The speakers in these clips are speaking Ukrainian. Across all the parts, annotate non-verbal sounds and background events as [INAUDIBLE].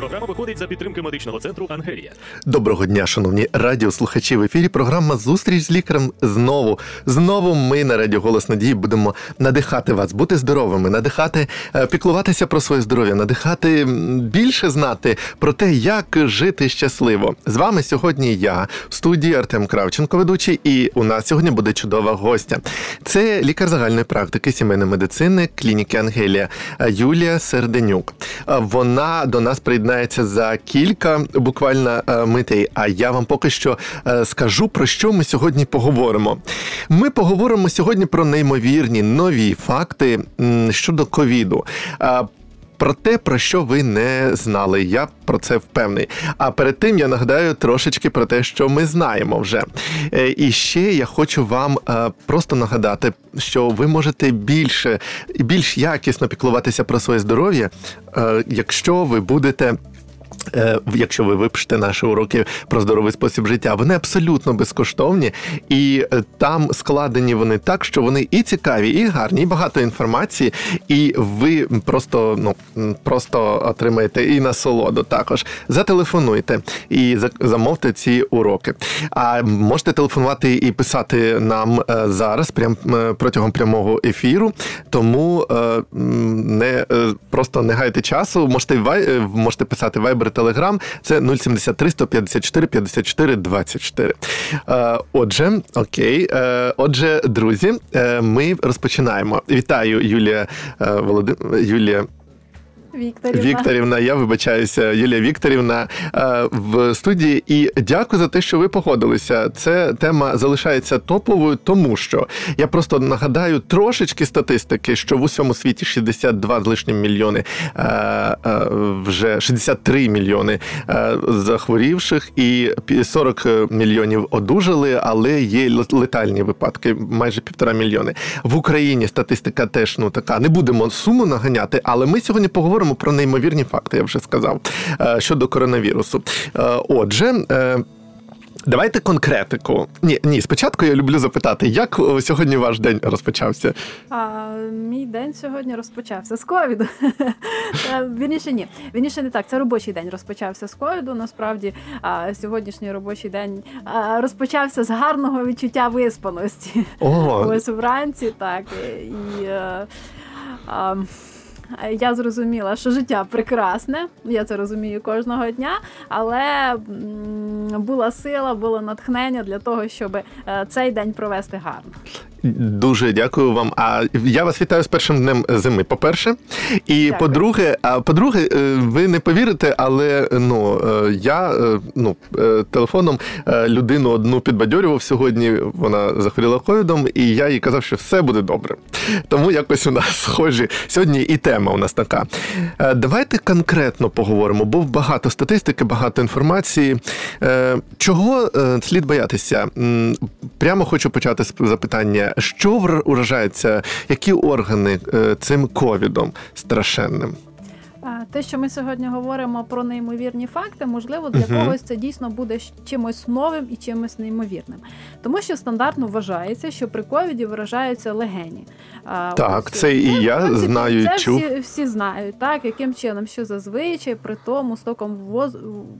Програма виходить за підтримки медичного центру Ангелія. Доброго дня, шановні радіослухачі. В ефірі програма Зустріч з лікарем знову. Знову ми на Радіо Голос Надії будемо надихати вас, бути здоровими, надихати, е, піклуватися про своє здоров'я, надихати більше знати про те, як жити щасливо. З вами сьогодні я в студії Артем Кравченко, ведучий, і у нас сьогодні буде чудова гостя. Це лікар загальної практики сімейної медицини клініки Ангелія Юлія Серденюк. Е, Вона до нас приєднається за кілька буквально е, митей. А я вам поки що е, скажу про що ми сьогодні поговоримо. Ми поговоримо сьогодні про неймовірні нові факти щодо ковіду. Про те, про що ви не знали, я про це впевнений. А перед тим я нагадаю трошечки про те, що ми знаємо вже. Е, І ще я хочу вам е, просто нагадати, що ви можете більше і більш якісно піклуватися про своє здоров'я, е, якщо ви будете. Е, Якщо ви випишете наші уроки про здоровий спосіб життя, вони абсолютно безкоштовні, і е, там складені вони так, що вони і цікаві, і гарні, і багато інформації, і ви просто ну просто отримаєте і насолоду. Також зателефонуйте і замовте ці уроки. А можете телефонувати і писати нам е, зараз, прям протягом прямого ефіру. Тому не просто не гайте часу. Можете можете писати Viber, Telegram. Це 073 154 54 24. Е, Отже, окей. Е, Отже, друзі, е, ми розпочинаємо. Вітаю, Юлія Володимир Володим... Юлія. Вікторівна. Вікторівна, я вибачаюся, Юлія Вікторівна е, в студії. І дякую за те, що ви погодилися. Це тема залишається топовою, тому що я просто нагадаю трошечки статистики, що в усьому світі 62 з лишнім мільйони е, е, вже 63 мільйони захворівших, і пі- 40 мільйонів одужали, але є летальні випадки, майже півтора мільйони. В Україні статистика теж ну така. Не будемо суму наганяти, але ми сьогодні поговоримо про неймовірні факти, я вже сказав, е, щодо коронавірусу. Е, Отже. е, Давайте конкретику. Ні, ні, спочатку я люблю запитати, як сьогодні ваш день розпочався? А, мій день сьогодні розпочався з ковіду. [LAUGHS] Вірніше, ні. Вірніше не так. Це робочий день розпочався з ковіду. Насправді, а, сьогоднішній робочий день а, розпочався з гарного відчуття виспаності. О, [LAUGHS] Ось вранці, так. І, а, я зрозуміла, що життя прекрасне, я це розумію кожного дня, але була сила, було натхнення для того, щоб е, цей день провести гарно. Дуже дякую вам. А я вас вітаю з першим днем зими. По-перше, і Дякую. по-друге, а по-друге, е, ви не повірите, але ну е, я е, ну телефоном людину одну підбадьорював сьогодні. Вона захворіла ковідом, і я їй казав, що все буде добре. Тому якось у нас схожі сьогодні і тема у нас така. Давайте конкретно поговоримо, бо багато статистики, багато інформації. Чого слід боятися? Прямо хочу почати з запитання: що вр- вражається, які органи е, цим ковідом страшенним? Те, що ми сьогодні говоримо про неймовірні факти, можливо, для Мгм. когось це дійсно буде чимось новим і чимось неймовірним. Тому що стандартно вважається, що при ковіді виражаються легені. Так, ось, це і я принципі, знаю, це чув. Всі, всі знають, так, яким чином, що зазвичай при тому стоком воз...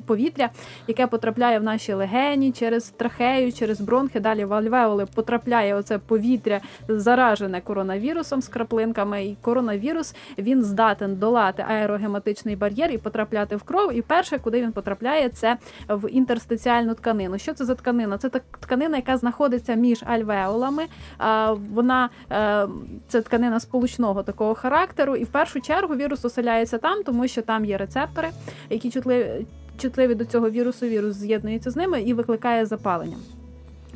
повітря, яке потрапляє в наші легені через трахею, через бронхи, далі в альвеоли потрапляє оце повітря заражене коронавірусом з краплинками. І коронавірус він здатен долати аерогематичний бар'єр і потрапляти в кров. І перше, куди він потрапляє, це в інтерстиціальну тканину. Що це за тканина? Це тканина, яка знаходиться між альвеолами. Вона це тканина сполучного такого характеру, і в першу чергу вірус оселяється там, тому що там є рецептори, які чутливі. Чутливі до цього вірусу, вірус з'єднується з ними і викликає запалення.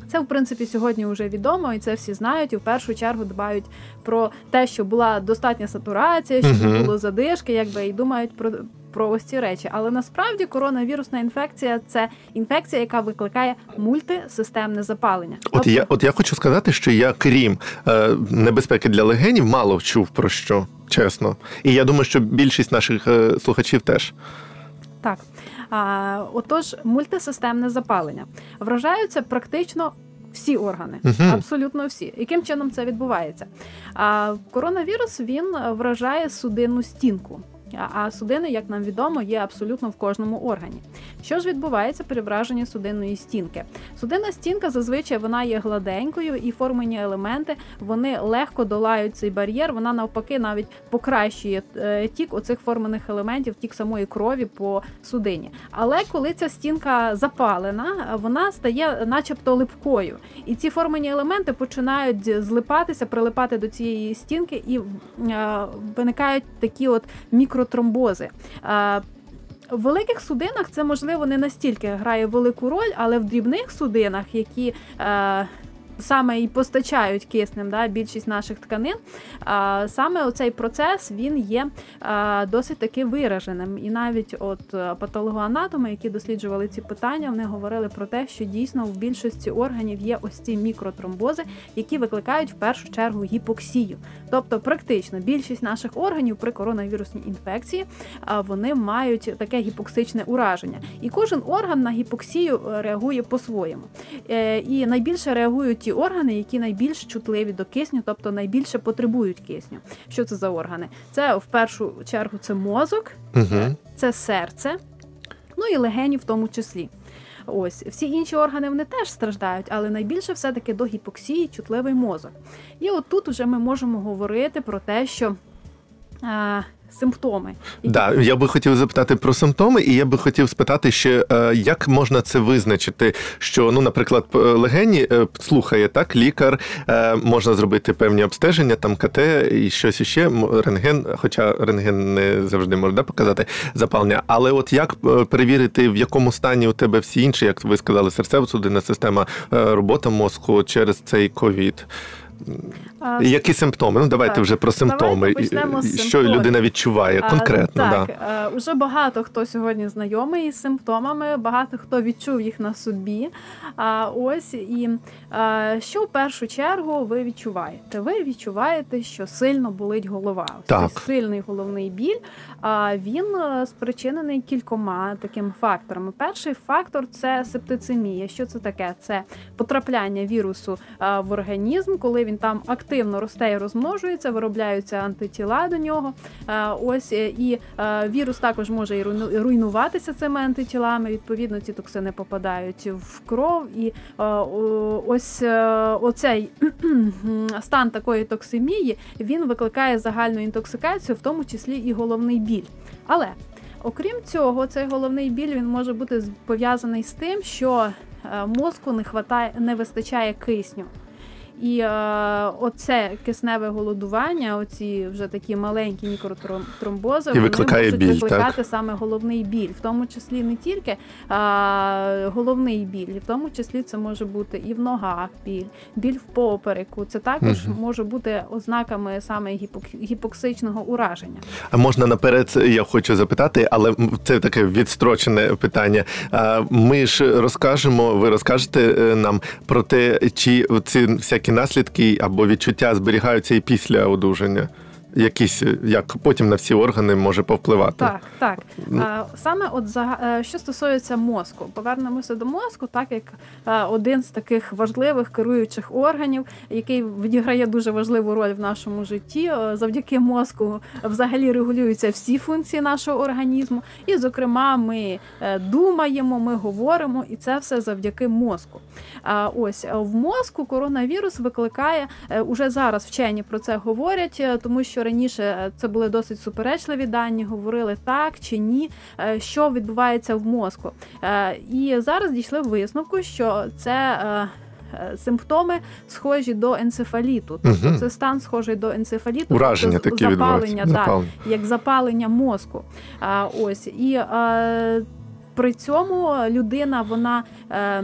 Це, в принципі, сьогодні вже відомо, і це всі знають. І в першу чергу дбають про те, що була достатня сатурація, щоб не було задишки, якби і думають про, про ось ці речі. Але насправді коронавірусна інфекція це інфекція, яка викликає мультисистемне запалення. От я, от я хочу сказати, що я, крім е, небезпеки для легенів, мало чув про що, чесно. І я думаю, що більшість наших е, слухачів теж. Так. Отож, мультисистемне запалення вражаються практично всі органи, Мгм. абсолютно всі. Яким чином це відбувається? А коронавірус він вражає судинну стінку. А- судини, як нам відомо, є абсолютно в кожному органі. Що ж відбувається при враженні судинної стінки? Судинна стінка зазвичай вона є гладенькою, і формені елементи вони легко долають цей бар'єр. Вона навпаки навіть покращує е, тік оцих формених елементів, тік самої крові по судині. Але коли ця стінка запалена, вона стає, начебто, липкою, і ці формені елементи починають злипатися, прилипати до цієї стінки, і е, виникають такі от мікротромбози. Е, в великих судинах це можливо не настільки грає велику роль, але в дрібних судинах, які е, саме і постачають киснем да, більшість наших тканин, е, саме оцей процес він є е, досить таки вираженим. І навіть от е, патологоанатоми, які досліджували ці питання, вони говорили про те, що дійсно в більшості органів є ось ці мікротромбози, які викликають в першу чергу гіпоксію. Тобто, практично більшість наших органів при коронавірусній інфекції а, вони мають таке гіпоксичне ураження. І кожен орган на гіпоксію е, реагує по-своєму. Е, І найбільше реагують ті органи, які найбільш чутливі до кисню, тобто найбільше потребують кисню. Що це за органи? Це в першу чергу це мозок, Угу. це серце, ну і легені в тому числі. Ось всі інші органи вони теж страждають, але найбільше все-таки до гіпоксії чутливий мозок. І от тут уже ми можемо говорити про те, що симптоми, які Да, я би хотів запитати про симптоми, і я би хотів спитати ще, е, як можна це визначити, що, ну, наприклад, легені е, слухає так, лікар, е, можна зробити певні обстеження, там КТ і щось іще, рентген, хоча рентген не завжди може да, показати запалення. Але от як перевірити, в якому стані у тебе всі інші, як ви сказали, серцево-судинна система, робота мозку через цей ковід? А, Які симптоми? Ну, давайте Так. вже про симптоми. Давайте з Що симптомів. людина відчуває А, конкретно. так, да. е, уже багато хто сьогодні знайомий із симптомами, багато хто відчув їх на собі. А ось і е, що в першу чергу ви відчуваєте? Ви відчуваєте, що сильно болить голова. Так. Сильний головний біль. А він е, спричинений кількома такими факторами. Перший фактор це септицемія. Що це таке? Це потрапляння вірусу в організм, коли він там активно росте і розмножується, виробляються антитіла до нього. Е, Ось е, і е, вірус також може і руйнуватися цими антитілами. Відповідно, ці токсини попадають в кров, і ось оцей [CLEARS THROAT] стан такої токсемії він викликає загальну інтоксикацію, в тому числі і головний біль. Але окрім цього, цей головний біль він може бути пов'язаний з тим, що мозку не хватає, не вистачає кисню. І е, оце кисневе голодування, оці вже такі маленькі мікротромбози, І викликає вони біль, можуть викликати так? саме головний біль, в тому числі не тільки е, головний біль, в тому числі це може бути і в ногах біль, біль в попереку. Це також Мгм. може бути ознаками саме гіпок- гіпоксичного ураження. А можна наперед, я хочу запитати, але це таке відстрочене питання. А, Ми ж розкажемо, ви розкажете е, нам про те, чи ці всякі наслідки або відчуття зберігаються і після одужання. Якісь е, як потім на всі органи може повпливати. Так, так. Ну. А, саме от е, що стосується мозку, повернемося до мозку, так як е, один з таких важливих керуючих органів, який відіграє дуже важливу роль в нашому житті. Е, Завдяки мозку взагалі регулюються всі функції нашого організму. І, зокрема, ми е, думаємо, ми говоримо, і це все завдяки мозку. А ось е, в мозку коронавірус викликає е, уже зараз вчені про це говорять, е, тому що раніше е, це були досить суперечливі дані, говорили так чи ні, е, що відбувається в мозку. Е, І зараз дійшли висновку, що це. Симптоми схожі до енцефаліту, тобто Мгм. це стан схожий до енцефаліту, Ураження тобто такі запалення, Запалення. як запалення мозку. А, ось і е, при цьому людина, вона, е,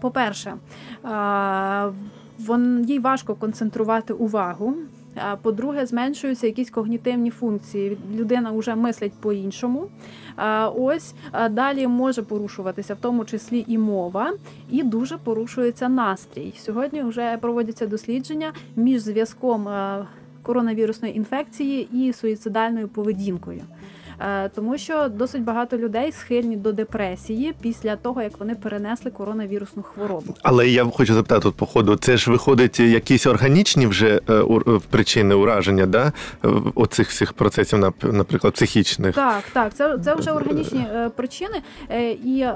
по-перше, е, вон, їй важко концентрувати увагу. По-друге, зменшуються якісь когнітивні функції. Людина вже мислить по-іншому. Ось далі може порушуватися, в тому числі і мова, і дуже порушується настрій. Сьогодні вже проводяться дослідження між зв'язком коронавірусної інфекції і суїцидальною поведінкою. Е, Тому що досить багато людей схильні до депресії після того, як вони перенесли коронавірусну хворобу. Але я хочу запитати тут, по ходу, це ж виходить якісь органічні вже е, е, причини ураження, да? е, оцих всіх процесів, нап- наприклад, психічних. Так, так, це, це вже органічні е, причини, е, і е,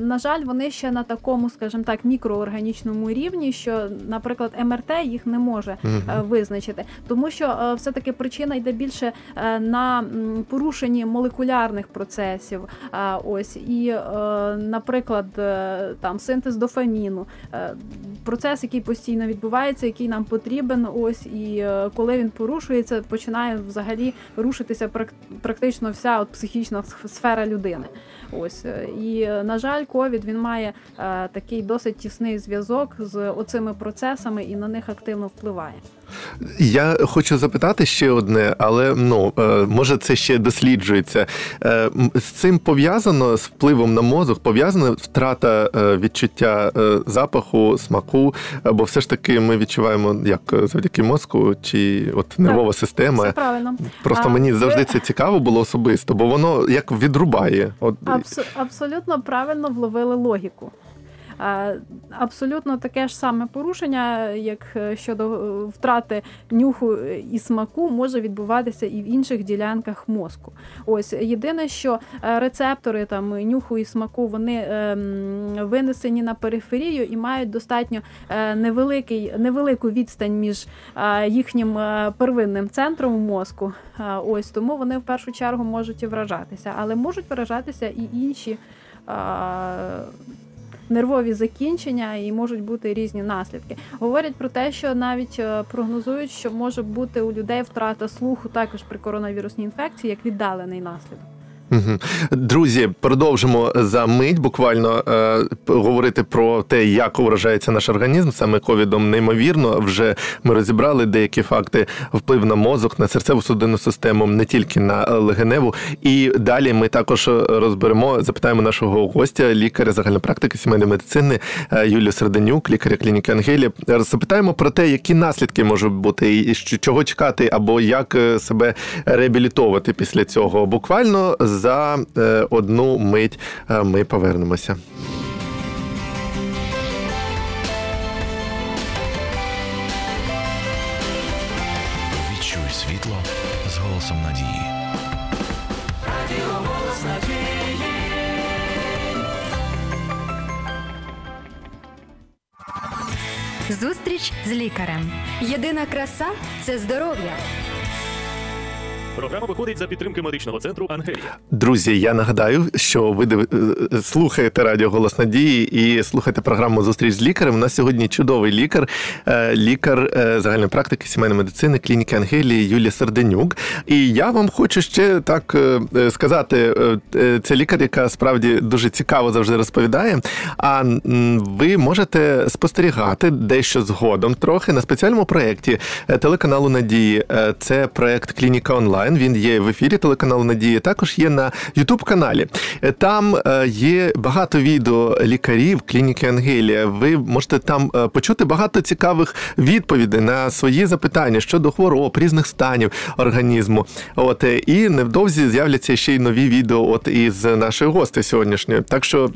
на жаль, вони ще на такому, скажімо так, мікроорганічному рівні, що, наприклад, МРТ їх не може е, визначити, тому що е, все-таки причина йде більше е, на м, порушенні молекулярних процесів. Ось і, е, наприклад, е, там синтез дофаміну, е, процес, який постійно відбувається, який нам потрібен. Ось і коли він порушується, починає взагалі рушитися практично вся от психічна сфера людини. Ось е, і е, на жаль, ковід він має е, такий досить тісний зв'язок з оцими процесами і на них активно впливає. Я хочу запитати ще одне, але ну може це ще досліджується. З цим пов'язано з впливом на мозок, пов'язана втрата відчуття запаху, смаку, бо все ж таки ми відчуваємо як завдяки мозку, чи от нервова система. Все правильно. Просто А, мені ви- завжди це цікаво було особисто, бо воно як відрубає. От абсолютно правильно вловили логіку. Абсолютно таке ж саме порушення, як е, щодо е, втрати нюху е, і смаку, може відбуватися і в інших ділянках мозку. Ось єдине, що рецептори там нюху і смаку вони ем, винесені на периферію і мають достатньо невеликий, невелику відстань між їхнім первинним центром мозку. Ось тому вони в першу чергу можуть і вражатися, але можуть вражатися і інші. Нервові закінчення і можуть бути різні наслідки. Говорять про те, що навіть е, прогнозують, що може бути у людей втрата слуху також при коронавірусній інфекції, як віддалений наслідок. Друзі, продовжимо за мить буквально е, говорити про те, як вражається наш організм саме ковідом. Неймовірно, вже ми розібрали деякі факти вплив на мозок, на серцево-судинну систему, не тільки на легеневу. І далі ми також розберемо, запитаємо нашого гостя, лікаря загальної практики сімейної медицини е, Юлію Серденюк, лікаря клініки Ангелі. Запитаємо про те, які наслідки можуть бути, і чого чекати, або як е, себе реабілітовувати після цього. Буквально за е, одну мить е, ми повернемося. Відчуй світло з голосом надії. Зустріч з лікарем. Єдина краса це здоров'я. Програма виходить за підтримки медичного центру Ангелія. Друзі, я нагадаю, що ви див... е, слухаєте радіо Голос Надії і слухаєте програму Зустріч з лікарем. У нас сьогодні чудовий лікар, е, лікар е, загальної практики сімейної медицини клініки Ангелії Юлія Серденюк. І я вам хочу ще так е, е, сказати: е, е, це лікар, яка справді дуже цікаво завжди розповідає. А ви можете спостерігати дещо згодом трохи на спеціальному проєкті е, телеканалу Надії. Е, Це проєкт Клініка онлайн. Він є в ефірі телеканалу Надії. Також є на Ютуб каналі. Там е, є багато відео лікарів клініки Ангелія. Ви можете там е, почути багато цікавих відповідей на свої запитання щодо хвороб, різних станів організму. От е, і невдовзі з'являться ще й нові відео. От із нашої гості сьогоднішньої. Так що,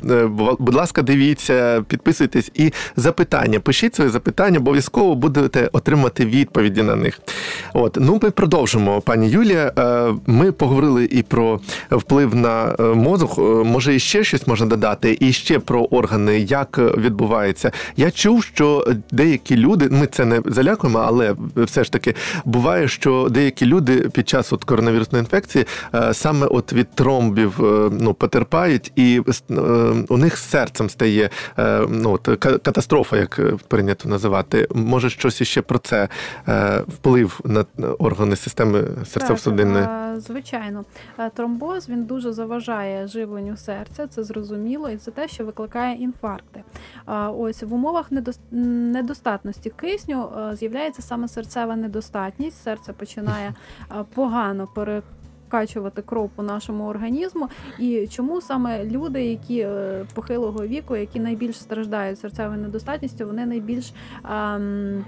будь ласка, дивіться, підписуйтесь і запитання. Пишіть свої запитання, обов'язково будете отримати відповіді на них. От ну ми продовжимо, пані Юлія. Е, Ми поговорили і про вплив на е, мозок. Е, Може, і ще щось можна додати, і ще про органи, як відбувається. Я чув, що деякі люди, ми це не залякуємо, але все ж таки буває, що деякі люди під час от коронавірусної інфекції саме от від тромбів ну потерпають, і у них серцем стає ну от катастрофа, як прийнято називати. Може, щось іще про це вплив на органи системи серцево-судинної. Так, звичайно, тромбоз він дуже заважає живленню серця, це зрозуміло, і це те, що викликає інфаркти. Ось в умовах недос- недостатності кисню з'являється саме серцева недостатність. Серце починає [LAUGHS] погано перекачувати кров по нашому організму. І чому саме люди, які е, похилого віку, які найбільш страждають серцевою недостатністю, вони найбільш ем,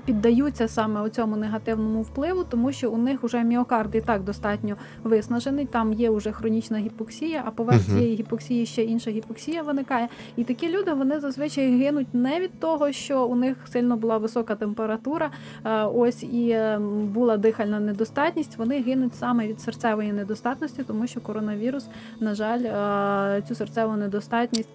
піддаються саме цьому негативному впливу, тому що у них вже міокард і так достатньо виснажений. Там є вже хронічна гіпоксія, а поверх Мгм. цієї гіпоксії ще інша гіпоксія виникає. І такі люди вони зазвичай гинуть не від того, що у них сильно була висока температура, е, ось і е, була дихальна недостатність. Вони гинуть саме від серцевої недостатності, тому що коронавірус, на жаль, е, цю серцеву недостатність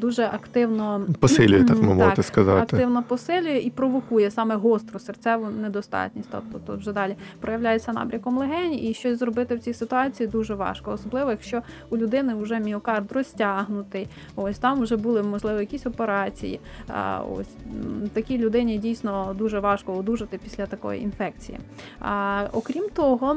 дуже активно Посилює, так мовити сказати. активно посилює і провокує саме гостру серцеву недостатність. Тобто тут вже далі проявляється набряком легень, і щось зробити в цій ситуації дуже важко, особливо якщо у людини вже міокард розтягнутий. Ось там вже були можливо якісь операції. Ось такій людині дійсно дуже важко одужати після такої інфекції. А, окрім того.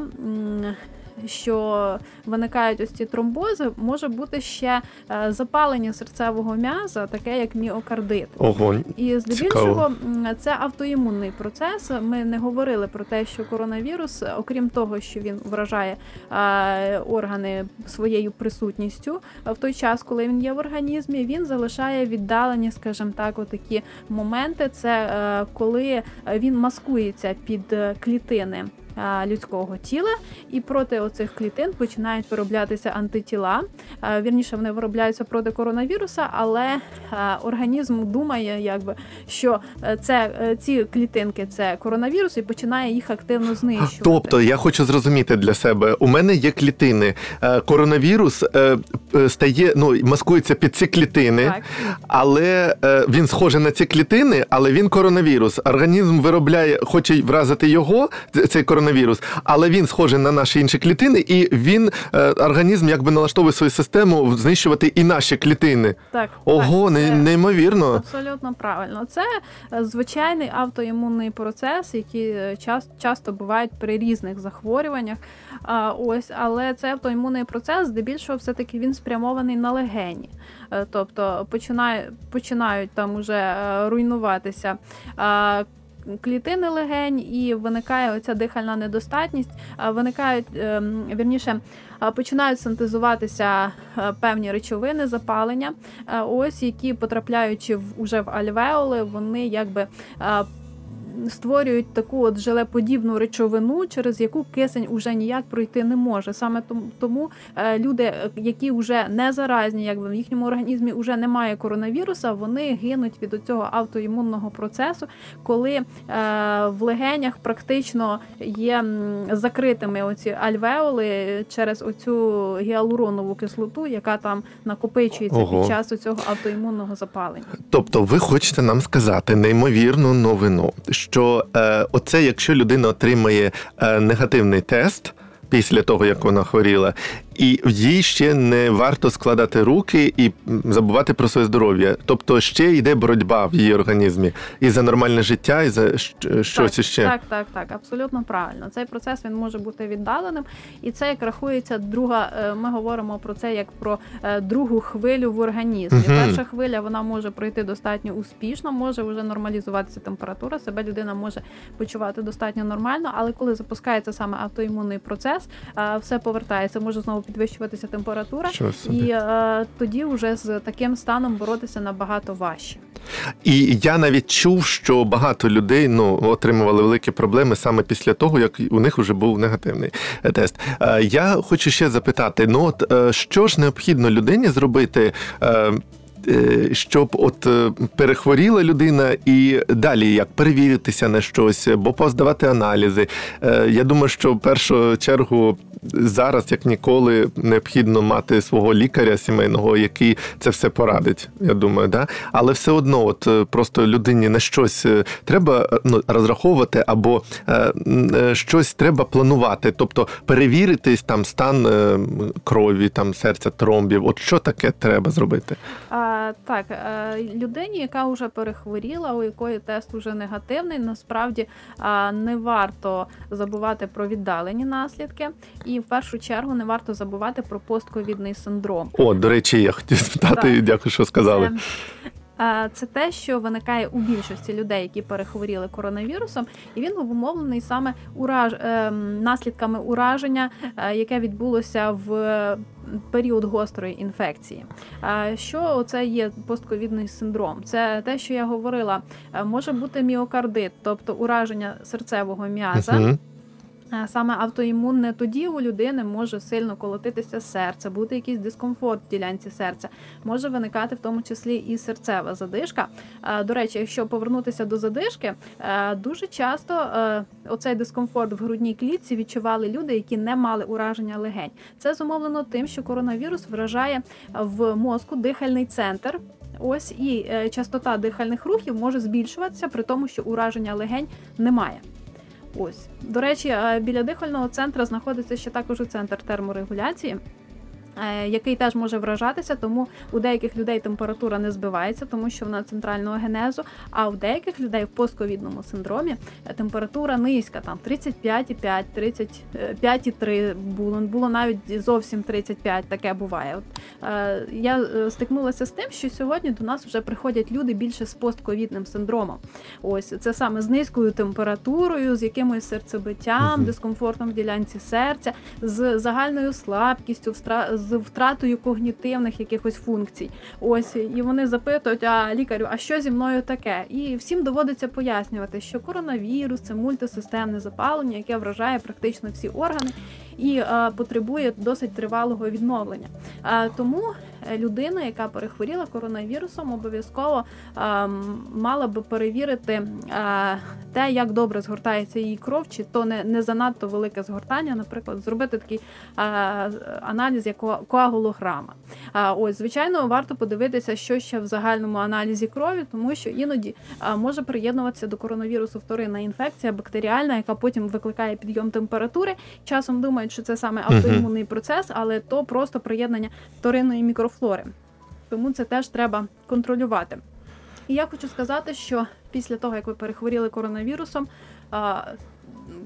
Що виникають ось ці тромбози, може бути ще е, запалення серцевого м'яза, таке як міокардит. Ого, І здебільшого Цікаво. це автоімунний процес. Ми не говорили про те, що коронавірус, окрім того, що він вражає е, органи своєю присутністю е, в той час, коли він є в організмі, він залишає віддалені, скажімо так, отакі моменти. Це коли він маскується під клітини. Е, Людського тіла, і проти оцих клітин починають вироблятися антитіла. Е, Вірніше, вони виробляються проти коронавіруса, але е, організм думає, якби що це ці клітинки це коронавірус, і починає їх активно знищувати. Тобто я хочу зрозуміти для себе. У мене є клітини. Коронавірус стає, ну маскується під ці клітини, Так. але він схожий на ці клітини, але він коронавірус. Організм виробляє, хоче вразити його, цей коронавірус, але він схожий на наші інші клітини, і він е, організм якби налаштовує свою систему знищувати і наші клітини. так Ого, так, не, це- неймовірно. Абсолютно правильно. Це е, звичайний автоімунний процес, який е, час, часто бувають при різних захворюваннях. А, ось, але цей автоімунний процес, здебільшого, все-таки він спрямований на легені. Тобто починає, починають там уже руйнуватися. Клітини легень і виникає оця дихальна недостатність. Виникають ем, вірніше, починають синтезуватися е, певні речовини запалення, е, ось які потрапляючи в уже в альвеоли, вони якби. Створюють таку от желеподібну речовину, через яку кисень уже ніяк пройти не може. Саме тому, е, люди, які вже не заразні, якби в їхньому організмі вже немає коронавіруса, вони гинуть від цього автоімунного процесу, коли е, в легенях практично є закритими оці альвеоли через оцю гіалуронову кислоту, яка там накопичується Ого. під час цього автоімунного запалення. Тобто, ви хочете нам сказати неймовірну новину, що е, оце, якщо людина отримає е, негативний тест після того, як вона хворіла, і їй ще не варто складати руки і забувати про своє здоров'я. Тобто ще йде боротьба в її організмі і за нормальне життя, і за щось так, іще. Так, так, так, абсолютно правильно. Цей процес він може бути віддаленим, і це як рахується друга. е, Ми говоримо про це як про е, другу хвилю в організмі. Мгм. Перша хвиля вона може пройти достатньо успішно, може вже нормалізуватися температура, себе людина може почувати достатньо нормально, але коли запускається саме автоімунний процес, е, все повертається, може знову підвищуватися температура. І е, тоді вже з таким станом боротися набагато важче. І я навіть чув, що багато людей ну отримували великі проблеми саме після того, як у них вже був негативний е, тест. Е, Я хочу ще запитати: ну от е, що ж необхідно людині зробити? Е, Щоб от е, перехворіла людина і далі як перевіритися на щось, або поздавати аналізи. Е, Я думаю, що в першу чергу зараз, як ніколи, необхідно мати свого лікаря сімейного, який це все порадить. Я думаю, да? але все одно, от просто людині на щось треба ну, розраховувати, або е, щось треба планувати, тобто перевіритись там стан крові, там серця, тромбів. От що таке треба зробити? А, так, е, людині, яка вже перехворіла, у якої тест вже негативний, насправді не варто забувати про віддалені наслідки, і в першу чергу не варто забувати про постковідний синдром. О, до речі, я хотів спитати, дякую, що сказали. Це, е, це те, що виникає у більшості людей, які перехворіли коронавірусом, і він обумовлений саме ураж... е, наслідками ураження, е, яке відбулося в період гострої інфекції. Що це є постковідний синдром? Це те, що я говорила, е, може бути міокардит, тобто ураження серцевого м'яза. Е, Саме автоімунне тоді у людини може сильно колотитися серце, бути якийсь дискомфорт в ділянці серця, може виникати в тому числі і серцева задишка. Е, До речі, якщо повернутися до задишки, е, дуже часто оцей дискомфорт в грудній клітці відчували люди, які не мали ураження легень. Це зумовлено тим, що коронавірус вражає в мозку дихальний центр. Ось і частота дихальних рухів може збільшуватися, при тому, що ураження легень немає. Ось до речі, е, біля дихального центру знаходиться ще також центр терморегуляції. Е, Який теж може вражатися, тому у деяких людей температура не збивається, тому що вона центрального генезу. А у деяких людей в постковідному синдромі е, температура низька, там 35,5, 35,3 було. Було навіть зовсім 35, таке буває. От, е, я е, стикнулася з тим, що сьогодні до нас вже приходять люди більше з постковідним синдромом. Ось це саме з низькою температурою, з якимось серцебиттям, дискомфортом в ділянці серця, з загальною слабкістю, встра- з втратою когнітивних якихось функцій. Ось і вони запитують: а лікарю, а що зі мною таке? І всім доводиться пояснювати, що коронавірус це мультисистемне запалення, яке вражає практично всі органи і е, потребує досить тривалого відновлення. Е, тому е, людина, яка перехворіла коронавірусом, обов'язково е, мала би перевірити те, як добре згортається її кров, чи то не, не занадто велике згортання, наприклад, зробити такий аналіз як коагулограма. Ось, звичайно, варто подивитися, що ще в загальному аналізі крові, тому що іноді може приєднуватися до коронавірусу вторинна інфекція бактеріальна, яка потім викликає підйом температури. Часом думають, що це саме автоімунний процес, але то просто приєднання вторинної мікрофлори. Тому це теж треба контролювати. І я хочу сказати, що після того, як ви перехворіли коронавірусом,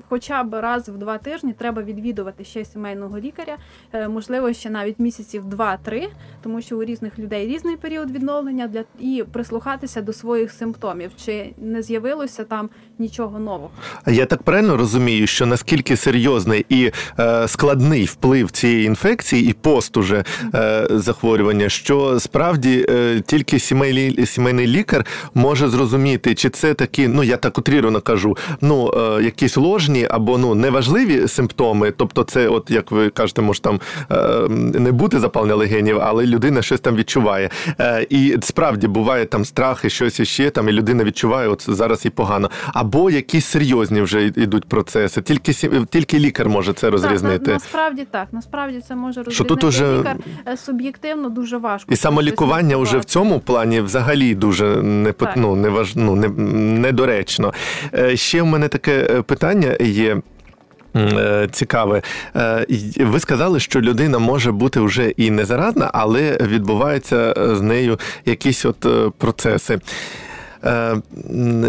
хоча б раз в два тижні треба відвідувати ще сімейного лікаря, е, можливо, ще навіть місяців 2-3, тому що у різних людей різний період відновлення для і прислухатися до своїх симптомів, чи не з'явилося там нічого нового. Я так правильно розумію, що наскільки серйозний і е, складний вплив цієї інфекції і пост уже е, захворювання, що справді е, тільки сімейний, сімейний лікар може зрозуміти, чи це такі, ну я так утрірано кажу, ну е, якісь ложні або ну неважливі симптоми. Тобто, це, от як ви кажете, може там е, не бути запалення легенів, але людина щось там відчуває. Е, і справді буває там страхи, щось іще там, і людина відчуває, от зараз їй погано. Або якісь серйозні вже йдуть процеси. Тільки тільки лікар може це розрізнити. Так, на, насправді так. Насправді це може розрізнити тут уже- лікар. Е, Суб'єктивно дуже важко. І самолікування вже в цьому плані взагалі дуже не ну, не важ, ну, не, недоречно. Ще в мене таке е, питання є. е, Цікаве, Е, ви сказали, що людина може бути вже і не заразна, але відбуваються е, з нею якісь от процеси. Е,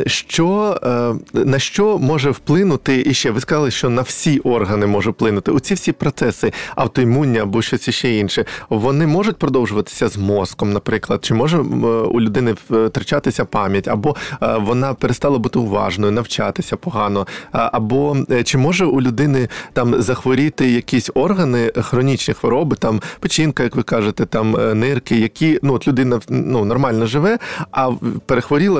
Що, е, на що може вплинути і ще? Ви сказали, що на всі органи може вплинути. Оці всі процеси автоімунні або щось іще інше, вони можуть продовжуватися з мозком, наприклад, чи може у людини втрачатися пам'ять, або е, вона перестала бути уважною, навчатися погано, або е, чи може у людини там захворіти якісь органи, хронічні хвороби, там печінка, як ви кажете, там е, нирки, які ну от людина ну нормально живе, а в-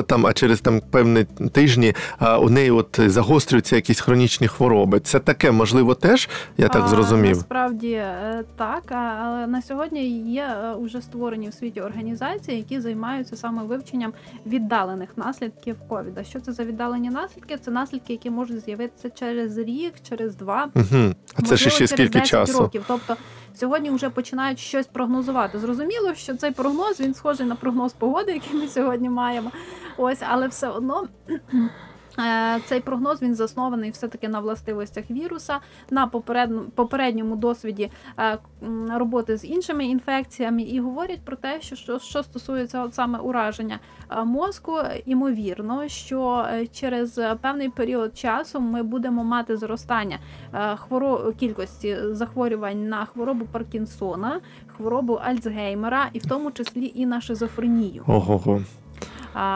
перехворіла там, а через там певні тижні а, у неї от загострюються якісь хронічні хвороби. Це таке можливо теж, я так А, зрозумів. Насправді е, так, але на сьогодні є е, уже створені в світі організації, які займаються саме вивченням віддалених наслідків ковіда. Що це за віддалені наслідки? Це наслідки, які можуть з'явитися через рік, через два. Угу. А це можливо, ще через скільки 10 часу? років. Тобто сьогодні вже починають щось прогнозувати. Зрозуміло, що цей прогноз він схожий на прогноз погоди, який ми сьогодні маємо. Ось, але все одно. Е, Цей прогноз він заснований все-таки на властивостях віруса, на попередньому, досвіді е, роботи з іншими інфекціями, і говорять про те, що що, що стосується от саме ураження е, мозку, імовірно, що через певний період часу ми будемо мати зростання хворо... кількості захворювань на хворобу Паркінсона, хворобу Альцгеймера, і в тому числі і на шизофренію. Ого.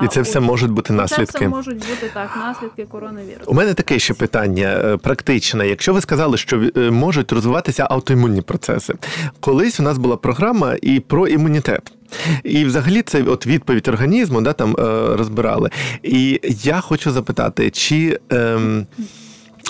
І це все можуть бути наслідки. Це все можуть бути так, наслідки коронавірусу. У мене таке ще питання е, практичне. Якщо ви сказали, що е, можуть розвиватися аутоімунні процеси, колись у нас була програма і про імунітет. І взагалі це от відповідь організму, да, там е, розбирали. І я хочу запитати, чи. Ем,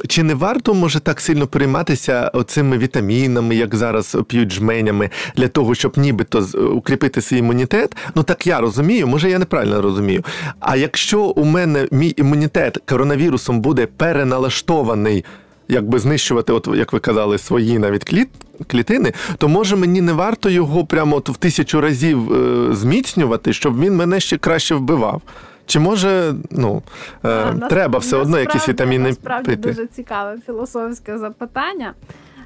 чи не варто може так сильно перейматися оцими вітамінами, як зараз п'ють жменями, для того, щоб нібито укріпити свій імунітет? Ну так я розумію, може я неправильно розумію. А якщо у мене мій імунітет коронавірусом буде переналаштований, якби знищувати, от як ви казали, свої навіть кліт, клітини, то може мені не варто його прямо от в тисячу разів е, зміцнювати, щоб він мене ще краще вбивав. Чи може ну е, А, треба все одно якісь вітаміни насправді пити? дуже цікаве філософське запитання.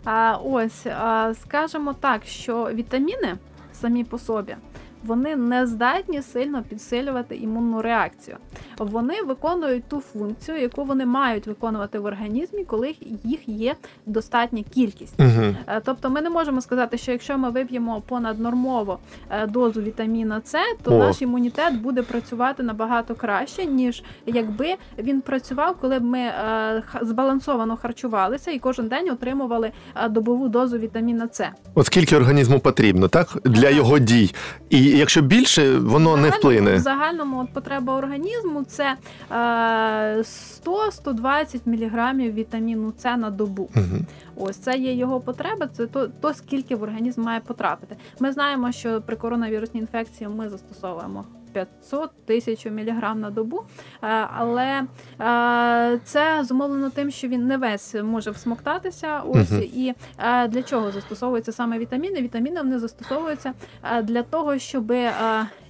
А, ось, а, скажемо так, що вітаміни самі по собі. Вони не здатні сильно підсилювати імунну реакцію. Вони виконують ту функцію, яку вони мають виконувати в організмі, коли їх є достатня кількість. Угу. Тобто ми не можемо сказати, що якщо ми вип'ємо понаднормово е, дозу вітаміна С, то О. наш імунітет буде працювати набагато краще, ніж якби він працював, коли б ми е, збалансовано харчувалися і кожен день отримували добову дозу вітаміна С. От скільки організму потрібно, так? Для його дій. І якщо більше, воно не В вплине. загальному от потреба організму це е, 100-120 мг вітаміну С на добу. Угу. Ось це є його потреба, це то, то скільки в організм має потрапити. Ми знаємо, що при коронавірусній інфекції ми застосовуємо 500 тисяч міліграм на добу, е, але е, це зумовлено тим, що він не весь може всмоктатися. Ось Мгм. і е, для чого застосовуються саме вітаміни? Вітаміни вони застосовуються для того, щоб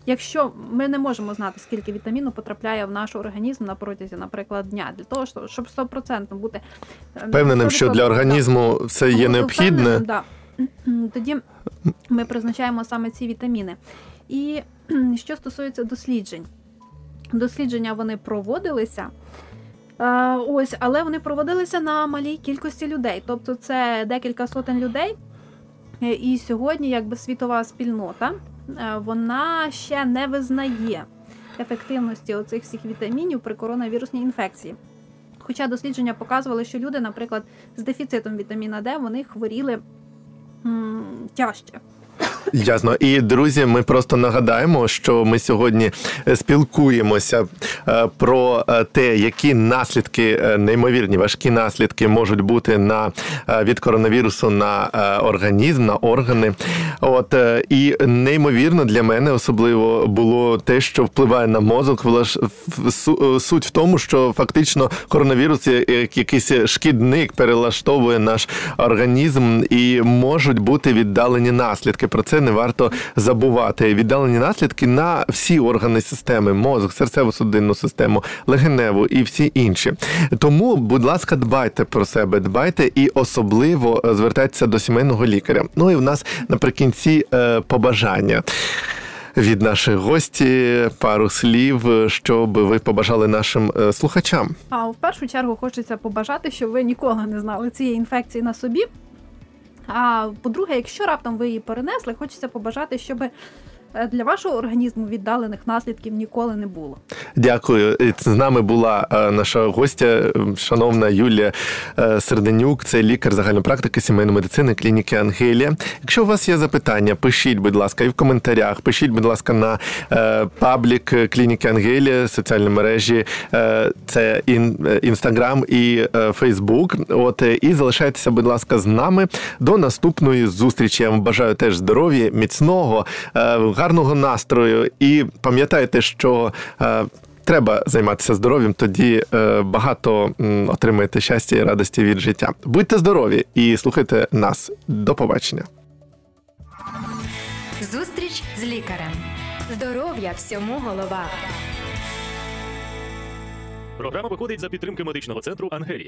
Якщо ми не можемо знати, скільки вітаміну потрапляє в наш організм на протязі, наприклад, дня, для того, щоб- щоб 100% бути Впевненим, що для 100% організму все є необхідне. Да. Тоді ми призначаємо саме ці вітаміни. І [CLEARS THROAT] що стосується досліджень, дослідження вони проводилися. е, Ось, але вони проводилися на малій кількості людей. Тобто це декілька сотень людей. І сьогодні, якби світова спільнота, е, вона ще не визнає ефективності оцих всіх вітамінів при коронавірусній інфекції. Хоча дослідження показували, що люди, наприклад, з дефіцитом вітаміна Д, вони хворіли м, тяжче. Ясно. І друзі, ми просто нагадаємо, що ми сьогодні е, спілкуємося е, про е, те, які наслідки, неймовірні важкі наслідки можуть бути на від коронавірусу на організм, на органи. От і неймовірно для мене особливо було те, що впливає на мозок. Суть в тому, що фактично коронавірус як якийсь шкідник перелаштовує наш організм і можуть бути віддалені наслідки. Про це не варто забувати. Віддалені наслідки на всі органи системи: мозок, серцево-судинну систему, легеневу і всі інші. Тому, будь ласка, дбайте про себе, дбайте і особливо е, звертайтеся до сімейного лікаря. Ну і в нас наприкінці е, побажання. Від наших гості пару слів, е, щоб ви побажали нашим слухачам. А в першу чергу хочеться побажати, щоб ви ніколи не знали цієї інфекції на собі. А по-друге, якщо раптом ви її перенесли, хочеться побажати, щоб для вашого організму віддалених наслідків ніколи не було. Дякую. З нами була е, наша гостя, е, шановна Юлія е, Серденюк, це лікар загальної практики сімейної медицини клініки Ангелія. Якщо у вас є запитання, пишіть, будь ласка, і в коментарях. Пишіть, будь ласка, на е, паблік клініки Ангелія, соціальні мережі, е, це ін, е, інстаграм і е, Фейсбук. От е, і залишайтеся, будь ласка, з нами до наступної зустрічі. Я вам бажаю теж здоров'я, міцного, е, гарного настрою. І пам'ятайте, що. е, Треба займатися здоров'ям, тоді е, багато м, отримаєте щастя і радості від життя. Будьте здорові і слухайте нас. До побачення. Зустріч з лікарем. Здоров'я всьому голова. Програма виходить за підтримки медичного центру Ангелія.